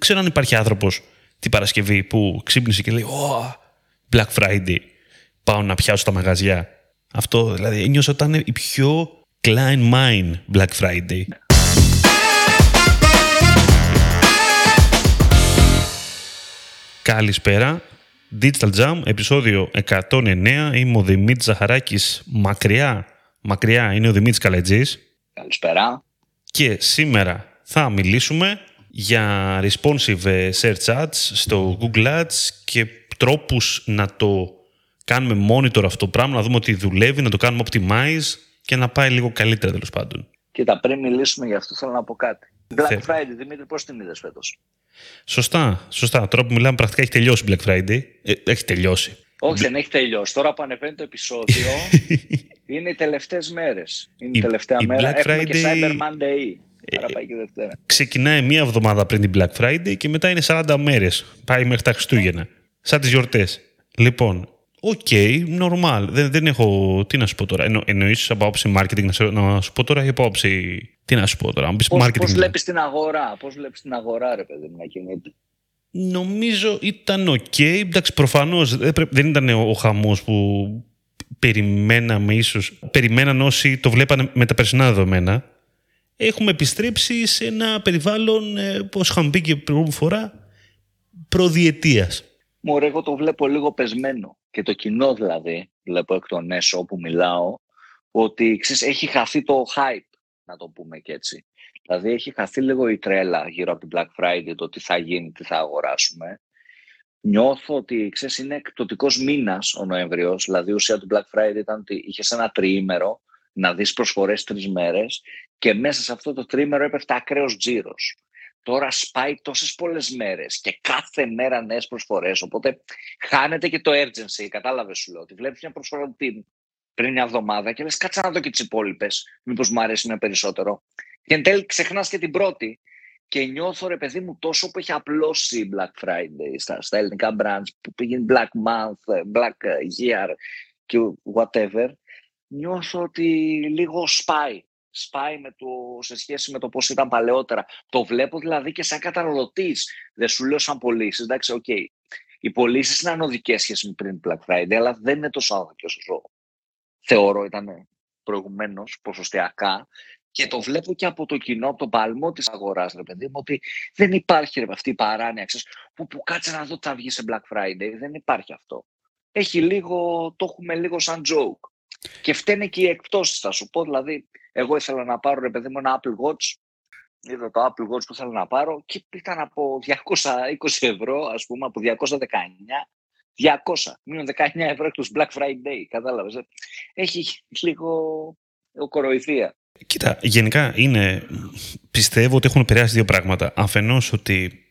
ξέρω αν υπάρχει άνθρωπος την Παρασκευή που ξύπνησε και λέει Ω, Black Friday. Πάω να πιάσω τα μαγαζιά. Αυτό δηλαδή ένιωσα ότι ήταν η πιο Klein Mine Black Friday. Καλησπέρα. Digital Jam, επεισόδιο 109. Είμαι ο Δημήτρης Ζαχαράκης. Μακριά, μακριά είναι ο Δημήτρης Καλετζής. Καλησπέρα. Και σήμερα θα μιλήσουμε για responsive search ads στο Google Ads και τρόπους να το κάνουμε monitor αυτό το πράγμα, να δούμε ότι δουλεύει, να το κάνουμε optimize και να πάει λίγο καλύτερα τέλος πάντων. Κοίτα, πριν μιλήσουμε για αυτό, θέλω να πω κάτι. Black Friday, Δημήτρη, πώς την είδες φέτος; Σωστά, σωστά. Τώρα που μιλάμε, πρακτικά έχει τελειώσει Black Friday. Ε, έχει τελειώσει. Όχι, δεν έχει τελειώσει. Τώρα που ανεβαίνει το επεισόδιο, είναι οι τελευταίες μέρες. Είναι η, τελευταία η μέρα. Black Έχουμε και Cyber Monday. Άρα πάει και Δευτέρα. Ξεκινάει μία εβδομάδα πριν την Black Friday και μετά είναι 40 μέρες. Πάει μέχρι τα Χριστούγεννα. Σαν τις γιορτές. Λοιπόν, OK, okay, normal. Δεν, δεν έχω. Τι να σου πω τώρα. Εννο, Εννοείς από άποψη marketing να σου, να σου πω τώρα ή από άποψη. Τι να σου πω τώρα. Πώς βλέπεις την αγορά, Πώς βλέπεις την αγορά, ρε παιδί μου, να κινείται; Νομίζω ήταν OK. Okay. Εντάξει, προφανώς δεν ήταν ο χαμός που περιμέναμε ίσως. Περιμέναν όσοι το βλέπανε με τα περσινά δεδομένα. Έχουμε επιστρέψει σε ένα περιβάλλον, ε, πώ είχαμε πει και προηγούμενη φορά, προδιετίας. Μωρέ, εγώ το βλέπω λίγο πεσμένο και το κοινό δηλαδή, βλέπω εκ των έσω όπου μιλάω, ότι ξέρεις, έχει χαθεί το hype, να το πούμε και έτσι. Δηλαδή έχει χαθεί λίγο η τρέλα γύρω από την Black Friday, το τι θα γίνει, τι θα αγοράσουμε. Νιώθω ότι ξέρεις, είναι εκπτωτικός μήνας ο Νοέμβριος. Δηλαδή, η ουσία του Black Friday ήταν ότι είχε ένα τριήμερο να δεις προσφορές τρεις μέρες και μέσα σε αυτό το τρίμερο έπεφτε ακραίος τζίρος. Τώρα σπάει τόσες πολλές μέρες και κάθε μέρα νέες προσφορές. Οπότε χάνεται και το urgency. Κατάλαβες σου λέω. Ότι βλέπεις μια προσφορά πριν μια εβδομάδα και λες, κάτσε να δω και τις υπόλοιπες. Μήπως μου αρέσει μια περισσότερο. Και εν τέλει ξεχνάς και την πρώτη. Και νιώθω ρε παιδί μου τόσο που έχει απλώσει η Black Friday στα, στα ελληνικά brands που πήγαινε Black Month, Black Year και whatever. Νιώθω ότι λίγο σπάει σπάει με το, σε σχέση με το πώς ήταν παλαιότερα. Το βλέπω δηλαδή και σαν καταναλωτής. Δεν σου λέω σαν πωλήσεις. Εντάξει, OK. Okay. Οι πωλήσεις είναι ανοδικές σχέση με πριν Black Friday, αλλά δεν είναι τόσο ανοδικό όσο θεωρώ ήταν προηγουμένως ποσοστιακά. Και το βλέπω και από το κοινό, από τον παλμό της αγοράς, ρε παιδί μου, ότι δεν υπάρχει ρε, αυτή η παράνοια. Ξέρεις, που, που κάτσε να δω τι θα βγει σε Black Friday. Δεν υπάρχει αυτό. Έχει λίγο, το έχουμε λίγο σαν joke. Και φταίνε και οι εκπτώσεις, θα σου πω. Δηλαδή, εγώ ήθελα να πάρω, ρε παιδί μου, ένα Apple Watch. Είδα το Apple Watch που ήθελα να πάρω και ήταν από 220 ευρώ, ας πούμε, από 219 200, μείον 19 ευρώ εκτός Black Friday, κατάλαβες. Ε; Έχει λίγο κοροϊδία. Κοίτα, γενικά είναι, πιστεύω ότι έχουν επηρεάσει δύο πράγματα. Αφενός ότι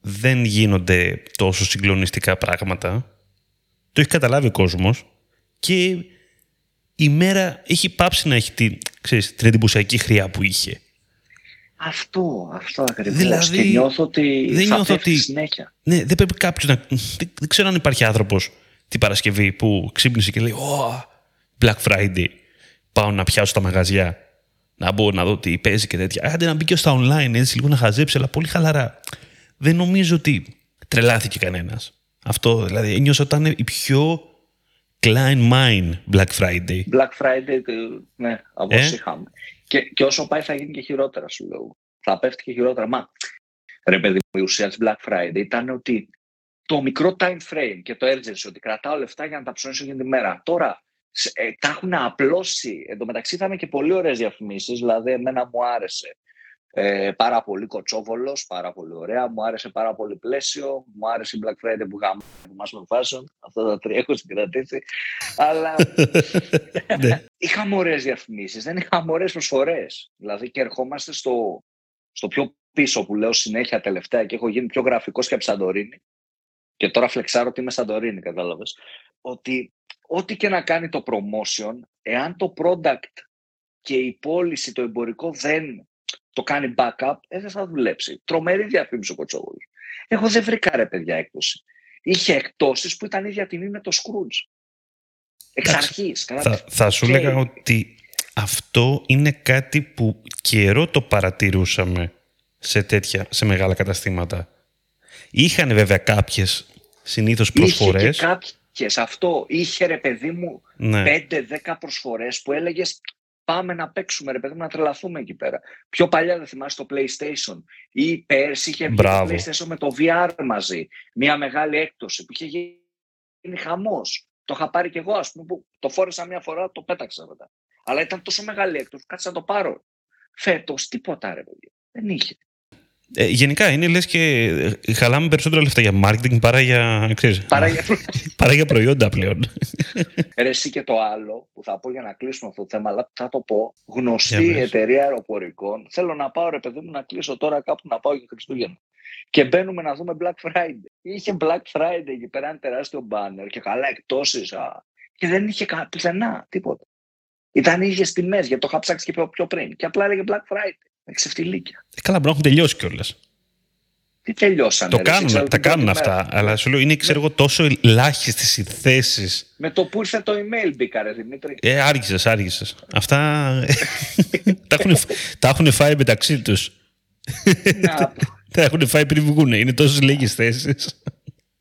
δεν γίνονται τόσο συγκλονιστικά πράγματα. Το έχει καταλάβει ο κόσμος και η μέρα έχει πάψει να έχει την, ξέρεις, την εντυπωσιακή χρειά που είχε. Αυτό, αυτό ακριβώς. Δηλαδή, και νιώθω ότι δεν θα νιώθω ότι, συνέχεια. Ναι, δεν πρέπει κάποιος να... Δεν, ξέρω αν υπάρχει άνθρωπος την Παρασκευή που ξύπνησε και λέει «Ω, Black Friday, πάω να πιάσω τα μαγαζιά, να μπω να δω τι παίζει και τέτοια». Άντε να μπει και στα online, έτσι λίγο να χαζέψει, αλλά πολύ χαλαρά. Δεν νομίζω ότι τρελάθηκε κανένας. Αυτό, δηλαδή, ένιωσα ότι ήταν η πιο Klein Mine Black Friday. Black Friday, ναι, από ε; είχαμε. Και, και όσο πάει θα γίνει και χειρότερα, σου λέω. Θα πέφτει και χειρότερα. Μα, ρε παιδί μου, η ουσία της Black Friday ήταν ότι το μικρό time frame και το urgency, ότι κρατάω λεφτά για να τα ψωνίσω για τη μέρα. Τώρα, ε, τα έχουν απλώσει. Εν τω μεταξύ είχαμε και πολύ ωραίες διαφημίσεις, δηλαδή εμένα μου άρεσε ε, πάρα πολύ κοτσόβολος, πάρα πολύ ωραία. Μου άρεσε πάρα πολύ πλαίσιο. Μου άρεσε η Black Friday που γάμω μας με fashion. Αυτά τα τρία έχω συγκρατήσει. Αλλά ναι. είχαμε ωραίες διαφημίσεις. Δεν είχαμε ωραίες προσφορές. Δηλαδή και ερχόμαστε στο, στο πιο πίσω που λέω συνέχεια τελευταία και έχω γίνει πιο γραφικός και από Σαντορίνη. Και τώρα φλεξάρω ότι είμαι Σαντορίνη, κατάλαβες. Ότι ό,τι και να κάνει το promotion, εάν το product και η πώληση, το εμπορικό δεν το κάνει backup, ε, δεν θα δουλέψει. Τρομερή διαφήμιση ο Κοτσόγλου. Εγώ δεν βρήκα ρε παιδιά έκπτωση. Είχε εκτόσεις που ήταν ίδια τιμή με το Scrooge. Εξ αρχή. Θα, θα σου έλεγα ότι αυτό είναι κάτι που καιρό το παρατηρούσαμε σε τέτοια, σε μεγάλα καταστήματα. Είχαν βέβαια κάποιες συνήθως προσφορέ. Είχε και κάποιες. Αυτό είχε ρε παιδί μου Ναι. 5-10 προσφορές που έλεγες πάμε να παίξουμε ρε παιδί μου να τρελαθούμε εκεί πέρα. Πιο παλιά δεν θυμάσαι το PlayStation ή πέρσι είχε βγει το Μπράβο. PlayStation με το VR μαζί. Μια μεγάλη έκπτωση που είχε γίνει χαμός. Το είχα πάρει κι εγώ ας πούμε που το φόρεσα μια φορά το πέταξα μετά. Αλλά ήταν τόσο μεγάλη έκπτωση που κάτσα να το πάρω. Φέτος τίποτα ρε παιδί. Δεν είχε. Ε, γενικά είναι λες και ε, χαλάμε περισσότερα λεφτά για marketing παρά για, ξέρεις, Παρά για παρά για προϊόντα πλέον. Ρε, εσύ και το άλλο που θα πω για να κλείσουμε αυτό το θέμα, αλλά θα το πω. Για Γνωστή πες. εταιρεία αεροπορικών. Θέλω να πάω, ρε παιδί μου, να κλείσω τώρα κάπου να πάω για Χριστούγεννα. Και μπαίνουμε να δούμε Black Friday. Είχε Black Friday εκεί πέρα ένα τεράστιο banner και καλά εκτόσεις. Και δεν είχε κα- πουθενά τίποτα. Ήταν ίδιες τιμές, γιατί το είχα ψάξει και πιο, πιο πριν. Και απλά έλεγε Black Friday. Με ξεφτιλίκια. Ε, καλά, μπορεί να έχουν τελειώσει κιόλας. Τι τελειώσανε. Το ρε, εσύ, κάνουν, ξέρω τα την πρώτη κάνουν μέρα. αυτά. Αλλά σου λέω είναι ξέρω εγώ, τόσο ελάχιστες οι θέσει. Με το που ήρθε το email μπήκα, ρε Δημήτρη. Ε, άργησες, άργησες. Αυτά τα, έχουν, τα έχουν φάει μεταξύ τους. να, Τα έχουν φάει πριν βγουν. Είναι τόσες λίγες θέσεις.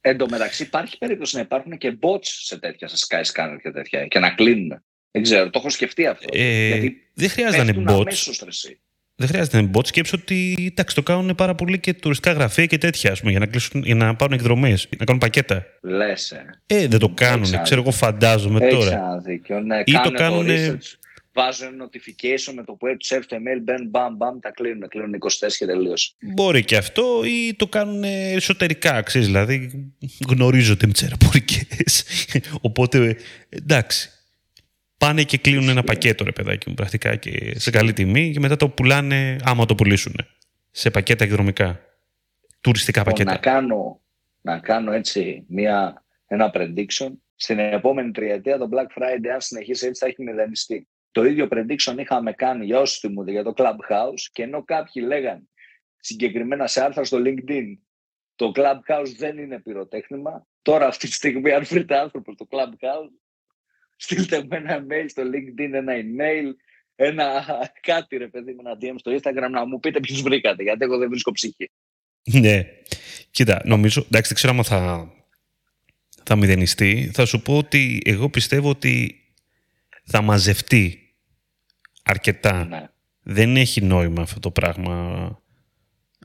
Εν τω μεταξύ υπάρχει περίπτωση να υπάρχουν και bots σε τέτοια, σε Skyscanner και τέτοια και να κλείνουν. Δεν ξέρω, το έχω σκεφτεί αυτό. Ε, Γιατί δεν χρειάζεται να είναι πέφτουν bots. αμέσως, ρε εσύ. Δεν χρειάζεται να είναι bots. Σκέψω ότι εντάξει, το κάνουν πάρα πολύ και τουριστικά γραφεία και τέτοια, ας πούμε, για να, κλείσουν, για να πάρουν εκδρομές, να κάνουν πακέτα. Λες, ε. Ε, δεν το κάνουν. Έχεις Ξέρω εγώ, φαντάζομαι Έχεις τώρα. ένα δίκιο. Ναι, Ή το κάνουν κάνουνε- research, βάζουν notification με το που έτσι έρθει το email, μπαίνουν, μπαμ, μπαμ, τα κλείνουν. Κλείνουν 24 και τελείωσε. Μπορεί και αυτό ή το κάνουν εσωτερικά, ξέρεις, δηλαδή γνωρίζονται με τις αεροπορικές. Οπότε, εντάξει. Πάνε και κλείνουν ένα πακέτο, ρε παιδάκι μου, πρακτικά και σε καλή τιμή και μετά το πουλάνε άμα το πουλήσουν. Σε πακέτα εκδρομικά. Τουριστικά Λοιπόν, πακέτα. να κάνω, να κάνω έτσι μια, ένα prediction. Στην επόμενη τριετία το Black Friday, αν συνεχίσει έτσι, θα έχει μηδενιστεί. Το ίδιο prediction είχαμε κάνει για όσους θυμούνται για το Clubhouse και ενώ κάποιοι λέγαν συγκεκριμένα σε άρθρα στο LinkedIn το Clubhouse δεν είναι πυροτέχνημα. Τώρα αυτή τη στιγμή αν βρείτε άνθρωπος στο Clubhouse στείλτε με ένα mail στο LinkedIn, ένα email, ένα κάτι ρε παιδί μου, ένα DM στο Instagram να μου πείτε ποιους βρήκατε γιατί εγώ δεν βρίσκω ψυχή. Ναι. Κοίτα, νομίζω, εντάξει, δεν ξέρω αν θα, θα μηδενιστεί. Θα σου πω ότι εγώ πιστεύω ότι θα μαζευτεί αρκετά. Ναι. Δεν έχει νόημα αυτό το πράγμα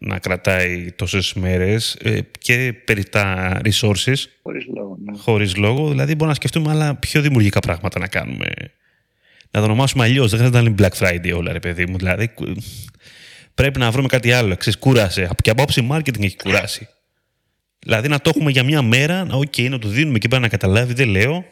να κρατάει τόσες μέρες ε, και παίρνει τα resources Χωρίς λόγο. Ναι. χωρίς λόγο. Δηλαδή μπορούμε να σκεφτούμε άλλα πιο δημιουργικά πράγματα να κάνουμε. Να το ονομάσουμε αλλιώς. Δεν χρειάζεται να είναι Black Friday όλα, ρε παιδί μου. Δηλαδή κου- πρέπει να βρούμε κάτι άλλο. Ξέρεις, κούρασε. Και από άποψη marketing έχει κουράσει. Δηλαδή να το έχουμε για μια μέρα, να, οκ, να του δίνουμε εκεί πέρα να καταλάβει, δεν λέω.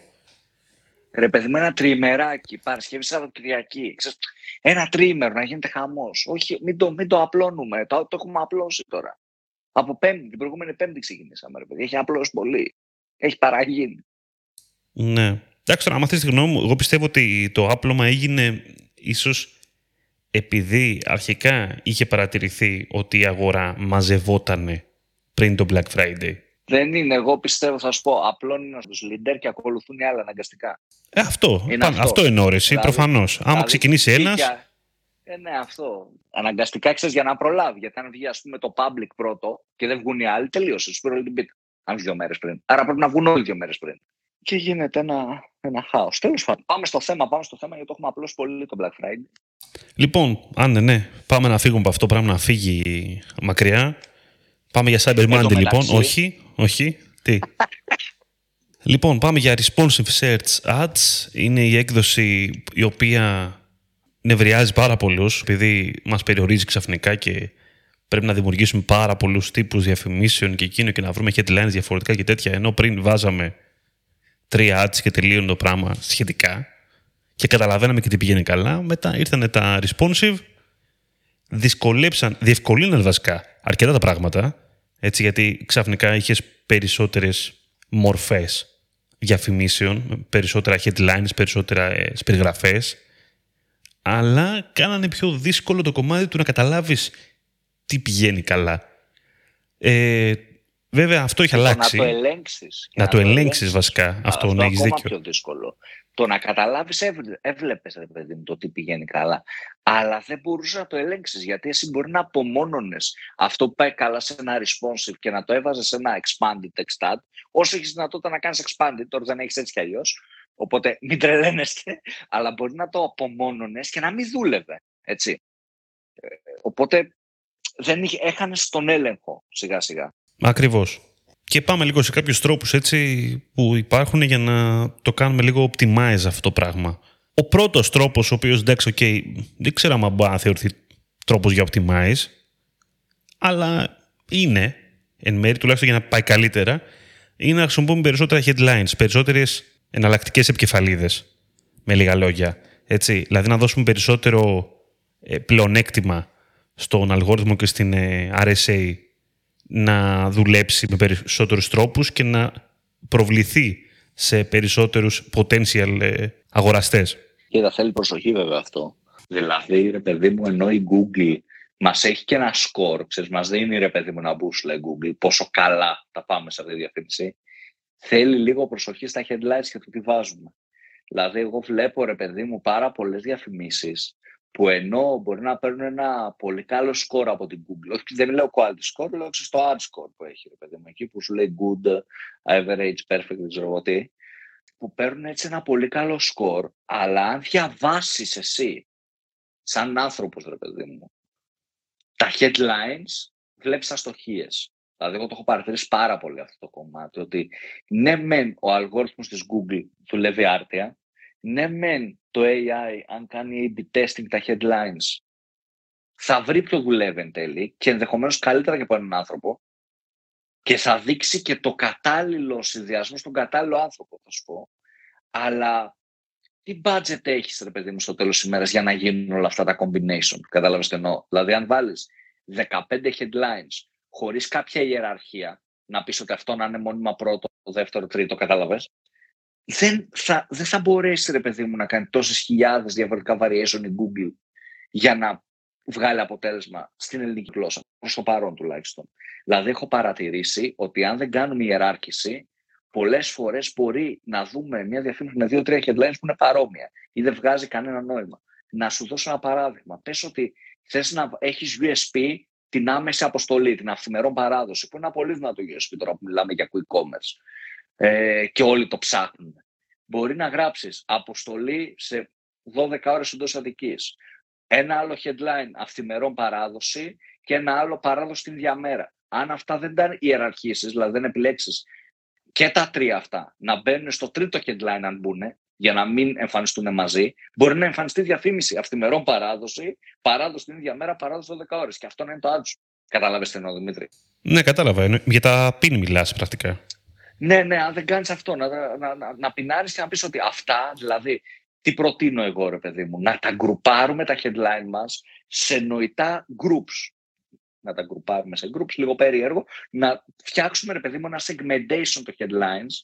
Ρε παιδί μου, ένα τριημεράκι, Παρασκευή Σαββατοκυριακή. Ξέρεις, ένα τριήμερο να γίνεται χαμός. Όχι, μην το, μην το απλώνουμε. Το, το έχουμε απλώσει τώρα. Από πέμπτη, την προηγούμενη Πέμπτη ξεκινήσαμε, ρε παιδί. Έχει απλώσει πολύ. Έχει παραγίνει. Ναι. Εντάξει, τώρα, άμα θες τη γνώμη μου, εγώ πιστεύω ότι το άπλωμα έγινε ίσως επειδή αρχικά είχε παρατηρηθεί ότι η αγορά μαζευότανε πριν το Black Friday. Δεν είναι, εγώ πιστεύω, θα σου πω, απλώνει τους leader και ακολουθούν οι άλλοι αναγκαστικά. Ε, αυτό. Είναι Πάνω- αυτό. αυτό εννοώ ρε, εσύ, Δηλαδή- προφανώς. Άμα Δηλαδή, ξεκινήσει ένας, βγήκε- Ε, ναι, αυτό. Αναγκαστικά ξέρεις για να προλάβει. Γιατί αν βγει, ας πούμε, το public πρώτο και δεν βγουν οι άλλοι, τελείωσε. Του πήρε όλη την πίτα. Αν βγει δύο μέρες πριν. Άρα πρέπει να βγουν όλοι δύο μέρες πριν. Και γίνεται ένα, ένα χάος. Τέλος πάντων, πάμε στο θέμα, πάμε στο θέμα γιατί το έχουμε απλώσει πολύ το Black Friday. Λοιπόν, αν ναι, ναι, πάμε να φύγουμε από αυτό, πρέπει να φύγει μακριά. Πάμε για Cyber Εν τω Monday, λοιπόν. μεταξύ- Όχι, όχι. Τι; λοιπόν, πάμε για Responsive Search Ads. Είναι η έκδοση η οποία νευριάζει πάρα πολλούς, επειδή μας περιορίζει ξαφνικά και πρέπει να δημιουργήσουμε πάρα πολλούς τύπους διαφημίσεων και εκείνο και να βρούμε headlines διαφορετικά και τέτοια. Ενώ πριν βάζαμε τρία ads και τελείωνε το πράγμα σχετικά και καταλαβαίναμε και τι πήγαινε καλά. Μετά ήρθαν τα responsive, δυσκολέψαν, διευκολύναν βασικά αρκετά τα πράγματα, έτσι, γιατί ξαφνικά είχες περισσότερες μορφές διαφημίσεων, περισσότερα headlines, περισσότερα ε, περιγραφές, αλλά κάνανε πιο δύσκολο το κομμάτι του να καταλάβεις τι πηγαίνει καλά. Ε, Βέβαια αυτό έχει αλλάξει. Να το ελέγξεις. Να, το ελέγξεις βασικά. Αυτό να έχεις δίκιο. Είναι πιο δύσκολο. Το να καταλάβεις, έβλεπες ρε παιδί μου το τι πηγαίνει καλά. Αλλά δεν μπορούσες να το ελέγξεις γιατί εσύ μπορεί να απομόνωνες αυτό που πάει καλά σε ένα responsive και να το έβαζες σε ένα expanded text όσο έχεις δυνατότητα να κάνεις expanded, τώρα δεν έχεις έτσι κι αλλιώς. Οπότε μην τρελαίνεστε, αλλά μπορεί να το απομόνωνες και να μην δούλευε. Έτσι. Ε, οπότε δεν είχε, έχανες τον έλεγχο σιγά σιγά. Ακριβώς. Και πάμε λίγο σε κάποιους τρόπους έτσι που υπάρχουν για να το κάνουμε λίγο optimize αυτό το πράγμα. Ο πρώτος τρόπος, ο οποίος εντάξει, okay, δεν ξέρω αν μπορεί να θεωρηθεί τρόπος για optimize, αλλά είναι, εν μέρει τουλάχιστον για να πάει καλύτερα, είναι να χρησιμοποιούμε περισσότερα headlines, περισσότερες εναλλακτικές επικεφαλίδες, με λίγα λόγια. Έτσι, δηλαδή να δώσουμε περισσότερο ε, πλεονέκτημα στον αλγόριθμο και στην ε, RSA να δουλέψει με περισσότερους τρόπους και να προβληθεί σε περισσότερους potential ε, αγοραστές. Και θα θέλει προσοχή βέβαια αυτό. Δηλαδή, ρε παιδί μου, ενώ η Google μας έχει και ένα σκορ, ξέρεις, μας δίνει ρε παιδί μου να μπούσουλα η Google, πόσο καλά τα πάμε σε αυτή τη διαφήμιση, θέλει λίγο προσοχή στα headlines και το τι βάζουμε. Δηλαδή, εγώ βλέπω ρε παιδί μου πάρα πολλές διαφημίσεις που ενώ μπορεί να παίρνουν ένα πολύ καλό σκορ από την Google, όχι δεν λέω quality score, λέω στο ad score που έχει, ρε παιδί μου, εκεί που σου λέει good, average, perfect, δεν ξέρω τι, που παίρνουν έτσι ένα πολύ καλό σκορ, αλλά αν διαβάσεις εσύ, σαν άνθρωπος, ρε παιδί μου, τα headlines, βλέπεις αστοχίες. Δηλαδή, εγώ το έχω παρατηρήσει πάρα πολύ αυτό το κομμάτι, ότι ναι μεν ο αλγόριθμος της Google δουλεύει άρτια, ναι μεν το AI αν κάνει A-B testing τα headlines θα βρει ποιο δουλεύει εν τέλει και ενδεχομένως καλύτερα και από έναν άνθρωπο και θα δείξει και το κατάλληλο συνδυασμό στον κατάλληλο άνθρωπο, θα σου πω. Αλλά τι budget έχεις, ρε παιδί μου, στο τέλος της ημέρας για να γίνουν όλα αυτά τα combination. Κατάλαβες τι εννοώ; Δηλαδή, αν βάλεις 15 headlines χωρίς κάποια ιεραρχία, να πεις ότι αυτό να είναι μόνιμα πρώτο, δεύτερο, τρίτο, κατάλαβες, δεν θα, δεν θα μπορέσει, ρε παιδί μου, να κάνει τόσες χιλιάδες διαφορετικά variation η Google για να βγάλει αποτέλεσμα στην ελληνική γλώσσα, προς το παρόν τουλάχιστον. Δηλαδή, έχω παρατηρήσει ότι αν δεν κάνουμε ιεράρχηση, πολλές φορές μπορεί να δούμε μια διαφήμιση με δύο-τρία headlines που είναι παρόμοια ή δεν βγάζει κανένα νόημα. Να σου δώσω ένα παράδειγμα. Πες ότι θες να έχεις USP την άμεση αποστολή, την αυθημερών παράδοση, που είναι ένα πολύ δυνατό USP τώρα που μιλάμε για quick commerce ε, και όλοι το ψάχνουν. Μπορεί να γράψεις αποστολή σε 12 ώρες εντός Αττικής. Ένα άλλο headline αυθημερών παράδοση και ένα άλλο παράδοση την διαμέρα. Αν αυτά δεν τα ιεραρχήσεις, δηλαδή δεν επιλέξεις και τα τρία αυτά να μπαίνουν στο τρίτο headline αν μπουν, για να μην εμφανιστούν μαζί, μπορεί να εμφανιστεί διαφήμιση αυθημερών παράδοση, παράδοση την ίδια μέρα, παράδοση 12 ώρες. Και αυτό να είναι το άντζο. Κατάλαβες τι εννοώ, Δημήτρη; Ναι, κατάλαβα. Για τα πιν μιλάς πρακτικά. Ναι, ναι, αν δεν κάνεις αυτό, να, να, να, να πεινάρεις και να πεις ότι αυτά, δηλαδή, τι προτείνω εγώ, ρε παιδί μου, να τα γκρουπάρουμε τα headline μας σε νοητά groups. Να τα γκρουπάρουμε σε groups, λίγο περίεργο, να φτιάξουμε, ρε παιδί μου, ένα segmentation των headlines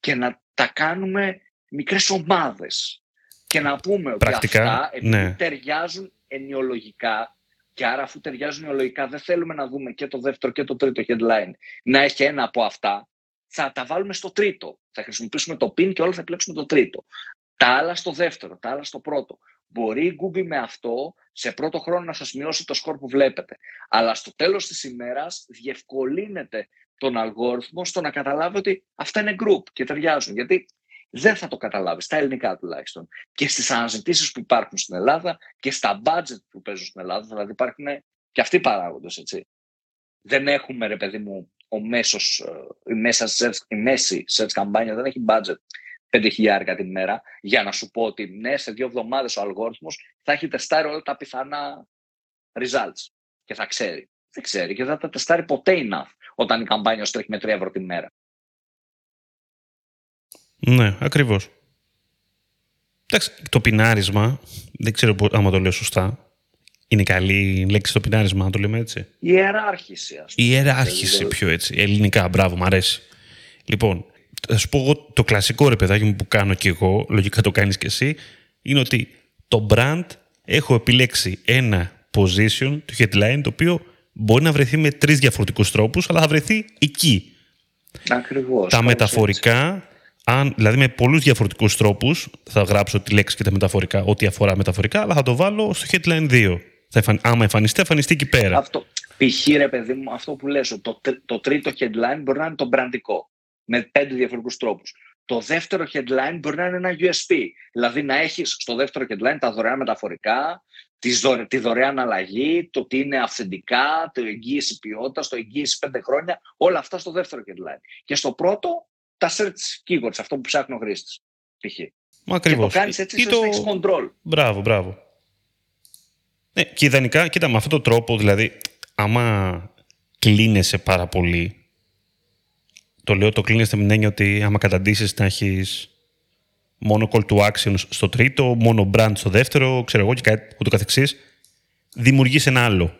και να τα κάνουμε μικρές ομάδες. Και να πούμε ότι αυτά, επειδή ναι. ταιριάζουν ενοιολογικά, και άρα αφού ταιριάζουν ενοιολογικά, δεν θέλουμε να δούμε και το δεύτερο και το τρίτο headline να έχει ένα από αυτά, θα τα βάλουμε στο τρίτο. Θα χρησιμοποιήσουμε το pin και όλα θα επιλέξουμε το τρίτο. Τα άλλα στο δεύτερο, τα άλλα στο πρώτο. Μπορεί η Google με αυτό σε πρώτο χρόνο να σας μειώσει το σκορ που βλέπετε. Αλλά στο τέλος της ημέρας διευκολύνεται τον αλγόριθμο στο να καταλάβει ότι αυτά είναι group και ταιριάζουν. Γιατί δεν θα το καταλάβεις, στα ελληνικά τουλάχιστον. Και στις αναζητήσεις που υπάρχουν στην Ελλάδα και στα budget που παίζουν στην Ελλάδα, δηλαδή υπάρχουν και αυτοί οι παράγοντες, έτσι. Δεν έχουμε, ρε παιδί μου, ο μέσος, ε, η, μέσα search, η μέση search καμπάνια δεν έχει budget 5.000 την μέρα για να σου πω ότι ναι, σε δύο εβδομάδες ο αλγόριθμος θα έχει τεστάρει όλα τα πιθανά results και θα ξέρει. Δεν ξέρει και δεν θα τα τεστάρει ποτέ enough όταν η καμπάνια σου τρέχει με 3 ευρώ τη μέρα. Ναι, ακριβώς. Εντάξει, το πινάρισμα, δεν ξέρω άμα το λέω σωστά, είναι καλή λέξη το πινάρισμα, να το λέμε έτσι. Η ιεράρχηση, ας πούμε. Η ιεράρχηση πιο έτσι. Ελληνικά, μπράβο, μου αρέσει. Λοιπόν, θα σου πω εγώ το κλασικό ρε παιδάκι μου που κάνω κι εγώ, λογικά το κάνεις κι εσύ, είναι ότι το brand έχω επιλέξει ένα position, το headline, το οποίο μπορεί να βρεθεί με τρεις διαφορετικούς τρόπους, αλλά θα βρεθεί εκεί. Ακριβώς. Τα μεταφορικά, αν, δηλαδή με πολλούς διαφορετικούς τρόπους, θα γράψω τη λέξη και τα μεταφορικά, ό,τι αφορά μεταφορικά, αλλά θα το βάλω στο headline 2. Θα εφαν, άμα εμφανιστεί, θα εμφανιστεί εκεί πέρα. Αυτό, π.χ. ρε παιδί μου, αυτό που λες, το, το τρίτο headline μπορεί να είναι το μπραντικό, με πέντε διαφορετικούς τρόπους. Το δεύτερο headline μπορεί να είναι ένα USP. Δηλαδή να έχεις στο δεύτερο headline τα δωρεάν μεταφορικά, τη δωρεάν αλλαγή, το ότι είναι αυθεντικά, το εγγύηση ποιότητας, το εγγύηση πέντε χρόνια, όλα αυτά στο δεύτερο headline. Και στο πρώτο, τα search keywords, αυτό που ψάχνει ο χρήστης. Π.χ. Και το κάνεις έτσι, ώστε το... να control. Μπράβο, μπράβο. Ναι, και ιδανικά, κοίτα, με αυτόν τον τρόπο, δηλαδή, άμα κλείνεσαι πάρα πολύ, το λέω το κλείνεσαι με την έννοια ότι άμα καταντήσεις να έχεις μόνο call to action στο τρίτο, μόνο brand στο δεύτερο, ξέρω εγώ και κάτι ούτω καθεξής, δημιουργείς ένα άλλο.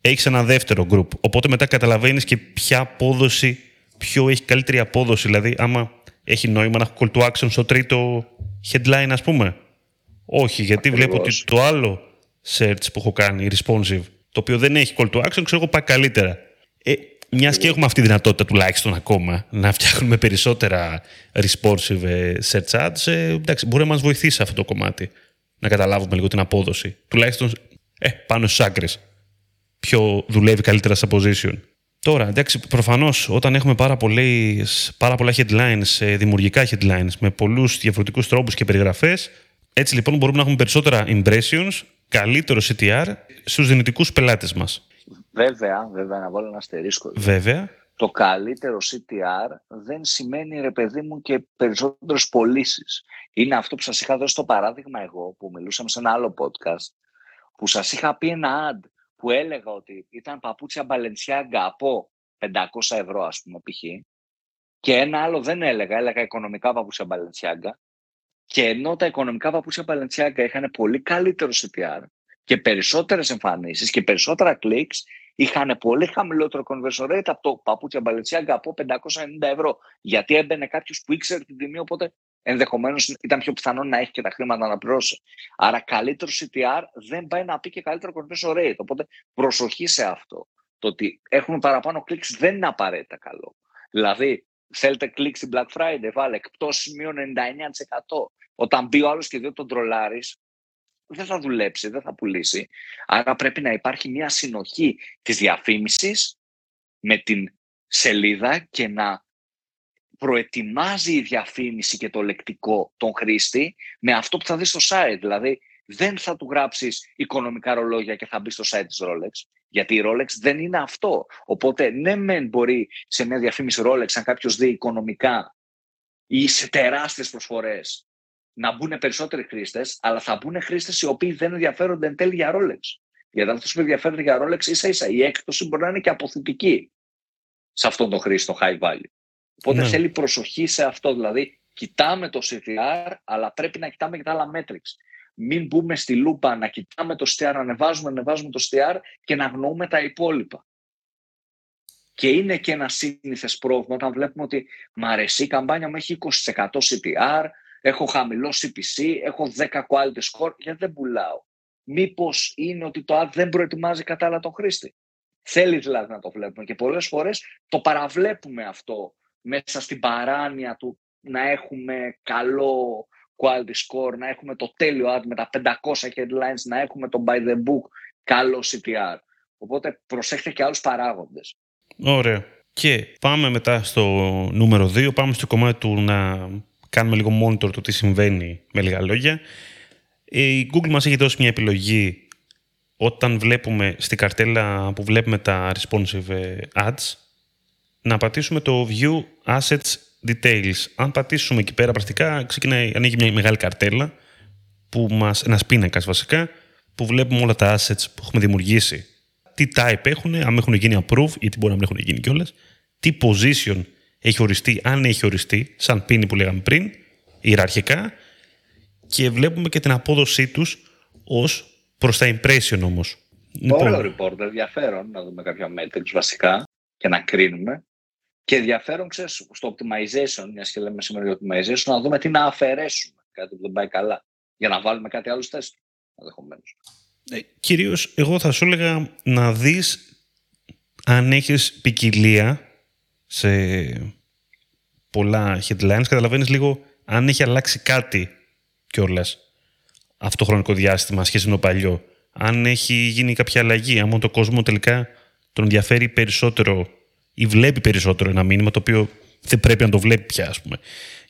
Έχεις ένα δεύτερο group. Οπότε μετά καταλαβαίνεις και ποια απόδοση, ποιο έχει καλύτερη απόδοση. Δηλαδή, άμα έχει νόημα να έχω call to action στο τρίτο headline, ας πούμε. Όχι, γιατί βλέπω ότι το άλλο search που έχω κάνει, responsive, το οποίο δεν έχει call to action, ξέρω εγώ πάει καλύτερα. Ε, μιας και έχουμε αυτή τη δυνατότητα τουλάχιστον ακόμα να φτιάχνουμε περισσότερα responsive ε, search ads, ε, εντάξει, μπορεί να μας βοηθήσει αυτό το κομμάτι. Να καταλάβουμε λίγο την απόδοση. Τουλάχιστον ε, πάνω στις άκρες. Ποιο δουλεύει καλύτερα στα position. Τώρα, εντάξει, προφανώς όταν έχουμε πάρα, πολλές, πάρα πολλά headlines, ε, δημιουργικά headlines, με πολλούς διαφορετικούς τρόπους και περιγραφές, έτσι λοιπόν μπορούμε να έχουμε περισσότερα impressions, καλύτερο CTR στους δυνητικούς πελάτες μας. Βέβαια, βέβαια, να βάλω ένα αστερίσκο. Βέβαια. Το καλύτερο CTR δεν σημαίνει, ρε παιδί μου, και περισσότερες πωλήσεις. Είναι αυτό που σας είχα δώσει το παράδειγμα εγώ, που μιλούσαμε σε ένα άλλο podcast, που σας είχα πει ένα ad που έλεγα ότι ήταν παπούτσια Balenciaga από 500 ευρώ, ας πούμε, π.χ. Και ένα άλλο δεν έλεγα, έλεγα οικονομικά παπούτσια Balenciaga. Και ενώ τα οικονομικά παπούτσια Balenciaga είχαν πολύ καλύτερο CTR και περισσότερες εμφανίσεις και περισσότερα clicks, είχαν πολύ χαμηλότερο conversion rate από το παπούτσια Balenciaga από 590 ευρώ. Γιατί έμπαινε κάποιος που ήξερε την τιμή, οπότε ενδεχομένως ήταν πιο πιθανό να έχει και τα χρήματα να πληρώσει. Άρα, καλύτερο CTR δεν πάει να πει και καλύτερο conversion rate. Οπότε, προσοχή σε αυτό. Το ότι έχουμε παραπάνω clicks δεν είναι απαραίτητα καλό. Δηλαδή, θέλετε clicks στην Black Friday, βάλε εκπτώσει μείον 99%. Όταν μπει ο άλλος και δεν τον τρολάρεις, δεν θα δουλέψει, δεν θα πουλήσει. Άρα πρέπει να υπάρχει μια συνοχή της διαφήμισης με την σελίδα και να προετοιμάζει η διαφήμιση και το λεκτικό τον χρήστη με αυτό που θα δεις στο site. Δηλαδή δεν θα του γράψεις οικονομικά ρολόγια και θα μπει στο site της Rolex. Γιατί η Rolex δεν είναι αυτό. Οπότε ναι μεν μπορεί σε μια διαφήμιση Rolex αν κάποιος δει οικονομικά ή σε τεράστιες προσφορές να μπουν περισσότεροι χρήστες, αλλά θα μπουν χρήστες οι οποίοι δεν ενδιαφέρονται εν τέλει για Rolex. Γιατί αυτό που ενδιαφέρονται για Rolex ίσα ίσα η έκπτωση μπορεί να είναι και αποθητική σε αυτόν τον χρήστη, το high value. Οπότε ναι. θέλει προσοχή σε αυτό. Δηλαδή, κοιτάμε το CTR, αλλά πρέπει να κοιτάμε και τα άλλα metrics. Μην μπούμε στη λούπα να κοιτάμε το CTR, να ανεβάζουμε, να ανεβάζουμε το CTR και να αγνοούμε τα υπόλοιπα. Και είναι και ένα σύνηθες πρόβλημα όταν βλέπουμε ότι μ' αρέσει η καμπάνια μου έχει 20% CTR, έχω χαμηλό CPC, έχω 10 quality score, γιατί δεν πουλάω. Μήπως είναι ότι το ad δεν προετοιμάζει κατάλληλα τον χρήστη. Θέλει δηλαδή να το βλέπουμε και πολλές φορές το παραβλέπουμε αυτό μέσα στην παράνοια του να έχουμε καλό quality score, να έχουμε το τέλειο ad με τα 500 headlines, να έχουμε το by the book καλό CTR. Οπότε προσέχετε και άλλους παράγοντες. Ωραία. Και πάμε μετά στο νούμερο 2, πάμε στο κομμάτι του να κάνουμε λίγο monitor το τι συμβαίνει με λίγα λόγια. Η Google μας έχει δώσει μια επιλογή όταν βλέπουμε στην καρτέλα που βλέπουμε τα responsive ε, ads να πατήσουμε το View Assets Details. Αν πατήσουμε εκεί πέρα πρακτικά ξεκινάει, ανοίγει μια μεγάλη καρτέλα που μας, ένας πίνακας βασικά που βλέπουμε όλα τα assets που έχουμε δημιουργήσει. Τι type έχουν, αν έχουν γίνει approve ή τι μπορεί να μην έχουν γίνει κιόλας, τι position έχει οριστεί, αν έχει οριστεί, σαν πίνη που λέγαμε πριν, ιεραρχικά, και βλέπουμε και την απόδοσή τους ως προς τα impression όμως. Ωραίο λοιπόν. report, ενδιαφέρον να δούμε κάποια metrics βασικά και να κρίνουμε. Και ενδιαφέρον, ξέρεις, στο optimization, μιας και λέμε σήμερα για optimization, να δούμε τι να αφαιρέσουμε, κάτι που δεν πάει καλά, για να βάλουμε κάτι άλλο στο τεστ, ενδεχομένως. Ε, κυρίως εγώ θα σου έλεγα να δεις αν έχεις ποικιλία σε πολλά headlines, καταλαβαίνεις λίγο αν έχει αλλάξει κάτι κιόλας αυτό το χρονικό διάστημα σχέση με το παλιό. Αν έχει γίνει κάποια αλλαγή, αν το κόσμο τελικά τον ενδιαφέρει περισσότερο ή βλέπει περισσότερο ένα μήνυμα το οποίο δεν πρέπει να το βλέπει πια, ας πούμε.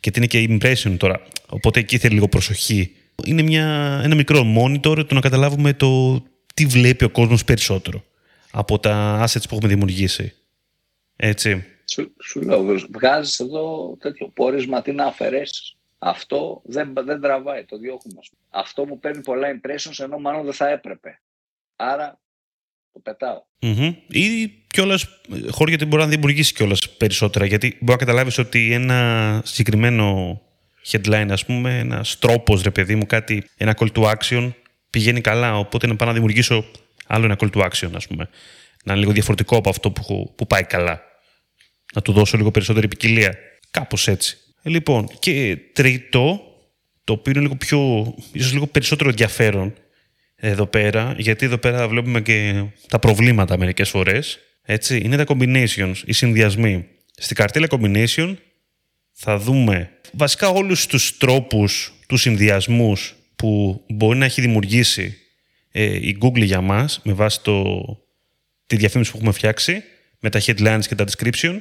Και είναι και impression τώρα. Οπότε εκεί θέλει λίγο προσοχή. Είναι μια, ένα μικρό monitor το να καταλάβουμε το τι βλέπει ο κόσμος περισσότερο από τα assets που έχουμε δημιουργήσει. Έτσι. Σου, σου λέω, βγάζεις εδώ τέτοιο πόρισμα, τι να αφαιρέσεις. Αυτό δεν, δεν τραβάει, το διώχνουμε. Αυτό μου παίρνει πολλά impressions ενώ μάλλον δεν θα έπρεπε. Άρα το πετάω. Mm-hmm. Ή κιόλας, χώρια γιατί μπορεί να δημιουργήσει κιόλας περισσότερα. Γιατί μπορεί να καταλάβεις ότι ένα συγκεκριμένο headline, ας πούμε, ένας τρόπος, ρε παιδί μου, κάτι, ένα call to action πηγαίνει καλά. Οπότε να πάω να δημιουργήσω άλλο ένα call to action, ας πούμε. Να είναι λίγο διαφορετικό από αυτό που, που πάει καλά. Να του δώσω λίγο περισσότερη ποικιλία. Κάπως έτσι. Λοιπόν, και τρίτο, το οποίο είναι λίγο πιο, ίσως λίγο περισσότερο ενδιαφέρον εδώ πέρα, γιατί εδώ πέρα βλέπουμε και τα προβλήματα μερικές φορές, έτσι, είναι τα combinations, οι συνδυασμοί. Στην καρτέλα combination θα δούμε βασικά όλους τους τρόπους, τους συνδυασμούς που μπορεί να έχει δημιουργήσει ε, η Google για μας με βάση το, τη διαφήμιση που έχουμε φτιάξει, με τα headlines και τα description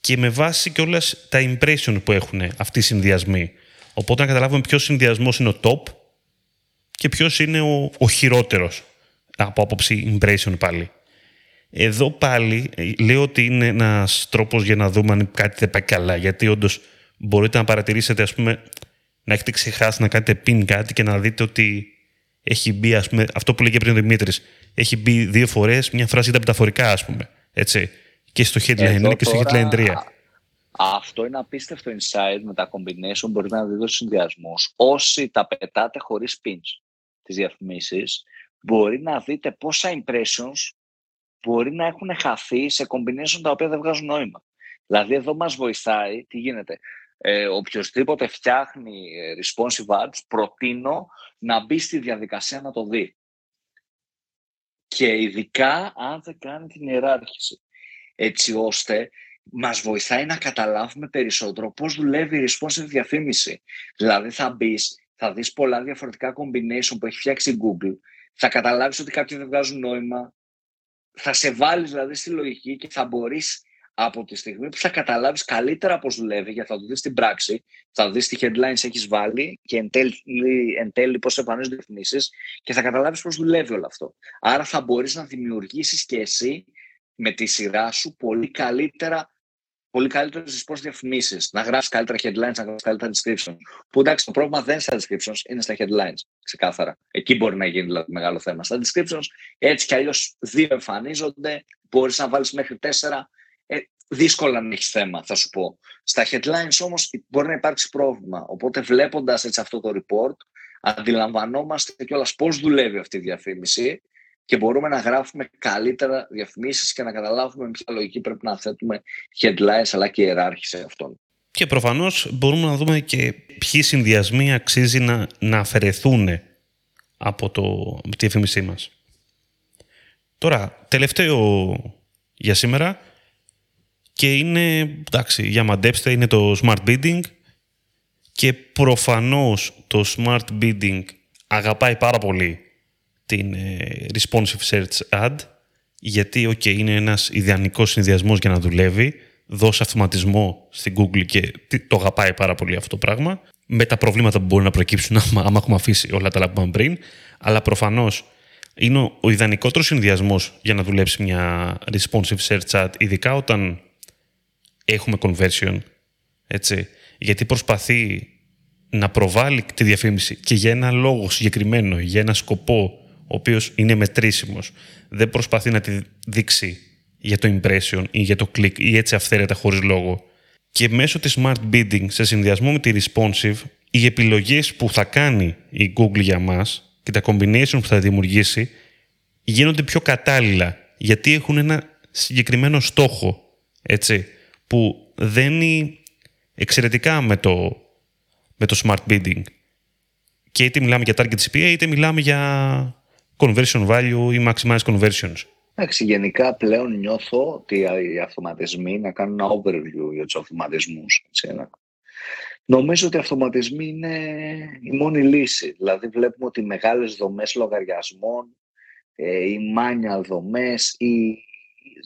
και με βάση και όλες τα impression που έχουν αυτοί οι συνδυασμοί. Οπότε να καταλάβουμε ποιος συνδυασμός είναι ο top και ποιος είναι ο, ο χειρότερος από άποψη impression πάλι. Εδώ πάλι ε, λέω ότι είναι ένας τρόπος για να δούμε αν κάτι δεν πάει καλά. Γιατί όντως μπορείτε να παρατηρήσετε, ας πούμε, να έχετε ξεχάσει να κάνετε pin κάτι και να δείτε ότι έχει μπει, ας πούμε, αυτό που λέγε πριν ο Δημήτρης, έχει μπει δύο φορές μια φράση τα μεταφορικά, ας πούμε. Έτσι και στο headline 1 και στο headline 3. Αυτό είναι απίστευτο insight με τα combination. Μπορείτε να δείτε τους συνδυασμούς. Όσοι τα πετάτε χωρίς pins τις διαφημίσεις, μπορεί να δείτε πόσα impressions μπορεί να έχουν χαθεί σε combination τα οποία δεν βγάζουν νόημα. Δηλαδή, εδώ μας βοηθάει, τι γίνεται. Ε, οποιοςδήποτε φτιάχνει ε, responsive ads, προτείνω να μπει στη διαδικασία να το δει. Και ειδικά αν δεν κάνει την ιεράρχηση έτσι ώστε μας βοηθάει να καταλάβουμε περισσότερο πώς δουλεύει η responsive διαφήμιση. Δηλαδή θα μπεις, θα δεις πολλά διαφορετικά combination που έχει φτιάξει η Google, θα καταλάβεις ότι κάποιοι δεν βγάζουν νόημα, θα σε βάλεις δηλαδή στη λογική και θα μπορείς από τη στιγμή που θα καταλάβεις καλύτερα πώς δουλεύει, γιατί θα το δεις στην πράξη, θα δεις τι headlines έχεις βάλει και εν τέλει, εν τέλει πώς εμφανίζονται διαφημίσεις και θα καταλάβεις πώς δουλεύει όλο αυτό. Άρα θα μπορείς να δημιουργήσεις και εσύ με τη σειρά σου πολύ καλύτερα πολύ καλύτερε πώ διαφημίσεις. Να γράφει καλύτερα headlines, να γράφει καλύτερα descriptions. Που εντάξει, το πρόβλημα δεν είναι στα descriptions, είναι στα headlines. Ξεκάθαρα. Εκεί μπορεί να γίνει δηλαδή, μεγάλο θέμα. Στα descriptions έτσι κι αλλιώς δύο εμφανίζονται. Μπορείς να βάλεις μέχρι τέσσερα. Ε, δύσκολα να έχεις θέμα, θα σου πω. Στα headlines όμως μπορεί να υπάρξει πρόβλημα. Οπότε βλέποντας αυτό το report, αντιλαμβανόμαστε κιόλας πώς δουλεύει αυτή η διαφήμιση και μπορούμε να γράφουμε καλύτερα διαφημίσεις και να καταλάβουμε με ποια λογική πρέπει να θέτουμε headlines αλλά και ιεράρχηση αυτών. Και προφανώς μπορούμε να δούμε και ποιοι συνδυασμοί αξίζει να, να αφαιρεθούν από, το, τη διαφήμισή μας. Τώρα, τελευταίο για σήμερα και είναι, εντάξει, για μαντέψτε, είναι το Smart Bidding και προφανώς το Smart Bidding αγαπάει πάρα πολύ την ε, responsive search ad, γιατί okay, είναι ένας ιδανικός συνδυασμός για να δουλεύει, δώσει αυτοματισμό στην Google και το αγαπάει πάρα πολύ αυτό το πράγμα, με τα προβλήματα που μπορεί να προκύψουν άμα, άμα έχουμε αφήσει όλα τα που πριν, αλλά προφανώς είναι ο ιδανικότερος συνδυασμός για να δουλέψει μια responsive search ad, ειδικά όταν έχουμε conversion, έτσι, γιατί προσπαθεί να προβάλλει τη διαφήμιση και για ένα λόγο συγκεκριμένο, για ένα σκοπό ο οποίος είναι μετρήσιμος. Δεν προσπαθεί να τη δείξει για το impression ή για το click ή έτσι αυθαίρετα χωρίς λόγο. Και μέσω της smart bidding σε συνδυασμό με τη responsive, οι επιλογές που θα κάνει η Google για μας και τα combination που θα δημιουργήσει γίνονται πιο κατάλληλα γιατί έχουν ένα συγκεκριμένο στόχο, έτσι, που δένει εξαιρετικά με το, με το smart bidding. Και είτε μιλάμε για target CPA, είτε μιλάμε για conversion value ή maximize conversions. Εντάξει, γενικά πλέον νιώθω ότι οι αυτοματισμοί, να κάνουν ένα overview για τους αυτοματισμούς, έτσι, Νομίζω ότι οι αυτοματισμοί είναι η μόνη λύση. Δηλαδή βλέπουμε ότι οι μεγάλες δομές λογαριασμών, ε, οι manual δομές, οι...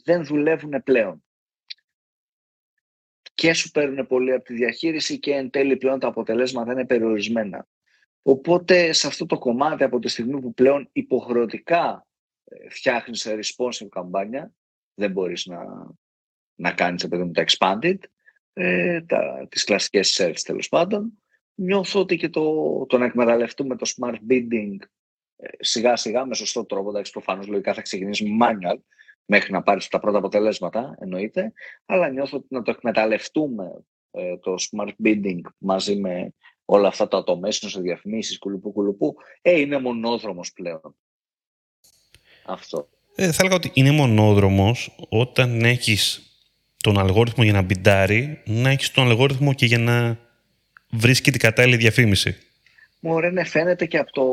δεν δουλεύουν πλέον. Και σου παίρνουν πολύ από τη διαχείριση και εν τέλει πλέον τα αποτελέσματα είναι περιορισμένα. Οπότε σε αυτό το κομμάτι από τη στιγμή που πλέον υποχρεωτικά ε, φτιάχνεις responsive καμπάνια, δεν μπορείς να, να κάνεις επειδή τα expanded, ε, τα, τις κλασικές search τέλος πάντων. Νιώθω ότι και το, το να εκμεταλλευτούμε το smart bidding ε, σιγά σιγά με σωστό τρόπο, εντάξει προφανώς λογικά θα ξεκινήσεις manual μέχρι να πάρεις τα πρώτα αποτελέσματα εννοείται, αλλά νιώθω ότι να το εκμεταλλευτούμε ε, το smart bidding μαζί με όλα αυτά τα automation σε διαφημίσεις, κουλουπού κουλουπού, ε, είναι μονόδρομος πλέον. Αυτό. Ε, θα έλεγα ότι είναι μονόδρομος όταν έχεις τον αλγόριθμο για να μπιντάρει, να έχεις τον αλγόριθμο και για να βρίσκει την κατάλληλη διαφήμιση. Μωρέ, ναι, φαίνεται και από, το...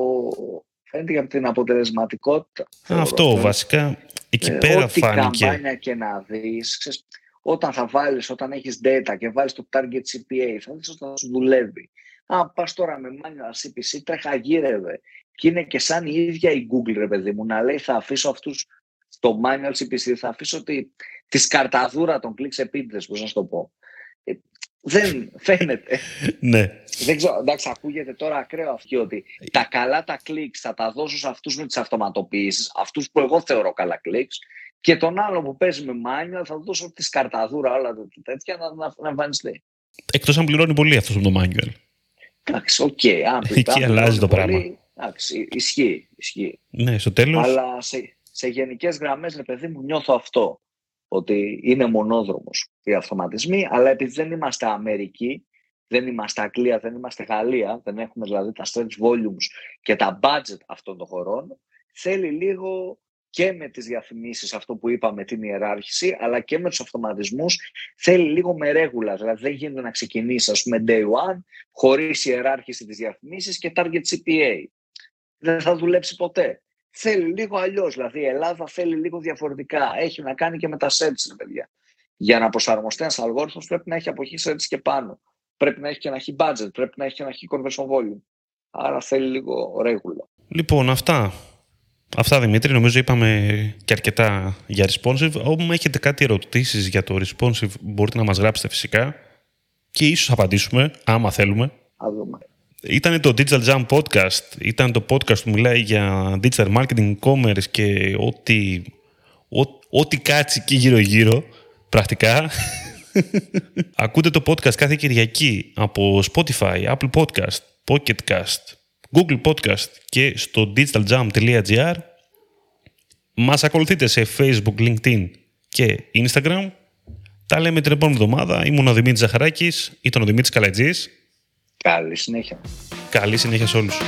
φαίνεται και από την αποτελεσματικότητα. Αυτό, βασικά, εκεί ε, πέρα ό,τι φάνηκε. Ό,τι καμπάνια και να δεις, όταν θα βάλεις, όταν έχεις data και βάλεις το target CPA, θα δεις όταν θα σου δουλεύει. Αν πας τώρα με manual CPC, τρέχα γύρευε. Και είναι και σαν η ίδια η Google, ρε παιδί μου, να λέει θα αφήσω αυτούς στο manual CPC, θα αφήσω τη, της σκαρταδούρα των κλικ επίτηδες, πώς να σου το πω. Ε, δεν φαίνεται. ναι. Δεν ξέρω, εντάξει, ακούγεται τώρα ακραίο αυτό ότι τα καλά τα κλικς θα τα δώσω σε αυτούς με τις αυτοματοποιήσεις, αυτούς που εγώ θεωρώ καλά κλικς, και τον άλλο που παίζει με manual θα δώσω τη σκαρταδούρα όλα τέτοια να, να, να εμφανιστεί. Εκτός αν πληρώνει πολύ αυτός με το manual. Εντάξει, OK. Okay, Εκεί αλλάζει το πράγμα. Εντάξει, ισχύει, ισχύει. Ναι, στο τέλος... Αλλά σε, σε γενικές γραμμές, ρε παιδί μου, νιώθω αυτό. Ότι είναι μονόδρομος οι αυτοματισμοί, αλλά επειδή δεν είμαστε Αμερική, δεν είμαστε Αγγλία, δεν είμαστε Γαλλία, δεν έχουμε δηλαδή τα stretch volumes και τα budget αυτών των χωρών, θέλει λίγο και με τις διαφημίσεις, αυτό που είπαμε, την ιεράρχηση, αλλά και με τους αυτοματισμούς, θέλει λίγο με ρέγουλα. Δηλαδή δεν γίνεται να ξεκινήσεις, ας πούμε, day one, χωρίς ιεράρχηση της διαφημίσεις και target CPA. Δεν θα δουλέψει ποτέ θέλει λίγο αλλιώς. Δηλαδή η Ελλάδα θέλει λίγο διαφορετικά. Έχει να κάνει και με τα sets, παιδιά. Για να προσαρμοστεί ένας αλγόριθμος πρέπει να έχει από εκεί sets και πάνω. Πρέπει να έχει και ένα έχει budget, πρέπει να έχει και ένα έχει conversion volume. Άρα θέλει λίγο ρέγουλα. Λοιπόν, αυτά. Αυτά Δημήτρη, νομίζω είπαμε και αρκετά για responsive. Όπου έχετε κάτι ερωτήσεις για το responsive μπορείτε να μας γράψετε φυσικά και ίσως απαντήσουμε, άμα θέλουμε. Α δούμε. Ήταν το Digital Jam Podcast. Ήταν το podcast που μιλάει για digital marketing, commerce και ό,τι, ό,τι κάτσει εκεί γύρω-γύρω, πρακτικά. Ακούτε το podcast κάθε Κυριακή από Spotify, Apple Podcast, Pocket Cast, Google Podcast και στο digitaljam.gr. Μας ακολουθείτε σε Facebook, LinkedIn και Instagram. Τα λέμε την επόμενη εβδομάδα. Ήμουν ο Δημήτρης Ζαχαράκης, ήταν ο Δημήτρης Καλατζής. Καλή συνέχεια. Καλή συνέχεια σε όλους.